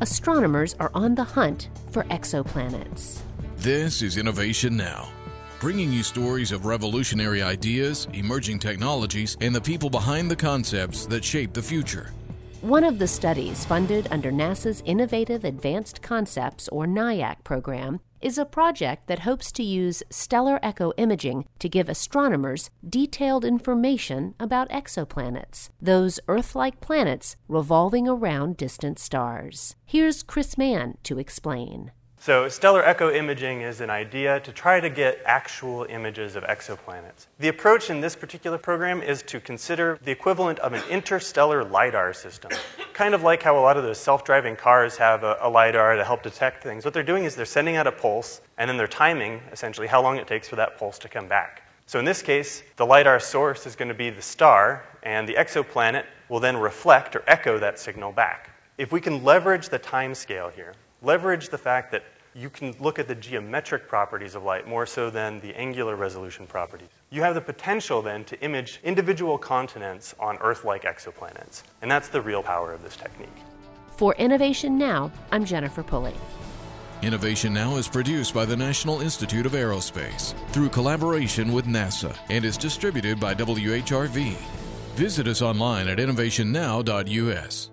astronomers are on the hunt for exoplanets. This is Innovation Now, bringing you stories of revolutionary ideas, emerging technologies, and the people behind the concepts that shape the future. One of the studies funded under NASA's Innovative Advanced Concepts, or NIAC program, is a project that hopes to use stellar echo imaging to give astronomers detailed information about exoplanets, those Earth like planets revolving around distant stars. Here's Chris Mann to explain. So, stellar echo imaging is an idea to try to get actual images of exoplanets. The approach in this particular program is to consider the equivalent of an interstellar LIDAR system. Kind of like how a lot of those self driving cars have a, a, LIDAR to help detect things. What they're doing is they're sending out a pulse, and then they're timing, essentially, how long it takes for that pulse to come back. So, in this case, the LIDAR source is going to be the star, and the exoplanet will then reflect or echo that signal back. If we can leverage the time scale here, leverage the fact that you can look at the geometric properties of light more so than the angular resolution properties. You have the potential then to image individual continents on Earth like exoplanets. And that's the real power of this technique. For Innovation Now, I'm Jennifer Pulley. Innovation Now is produced by the National Institute of Aerospace through collaboration with NASA and is distributed by WHRV. Visit us online at innovationnow.us.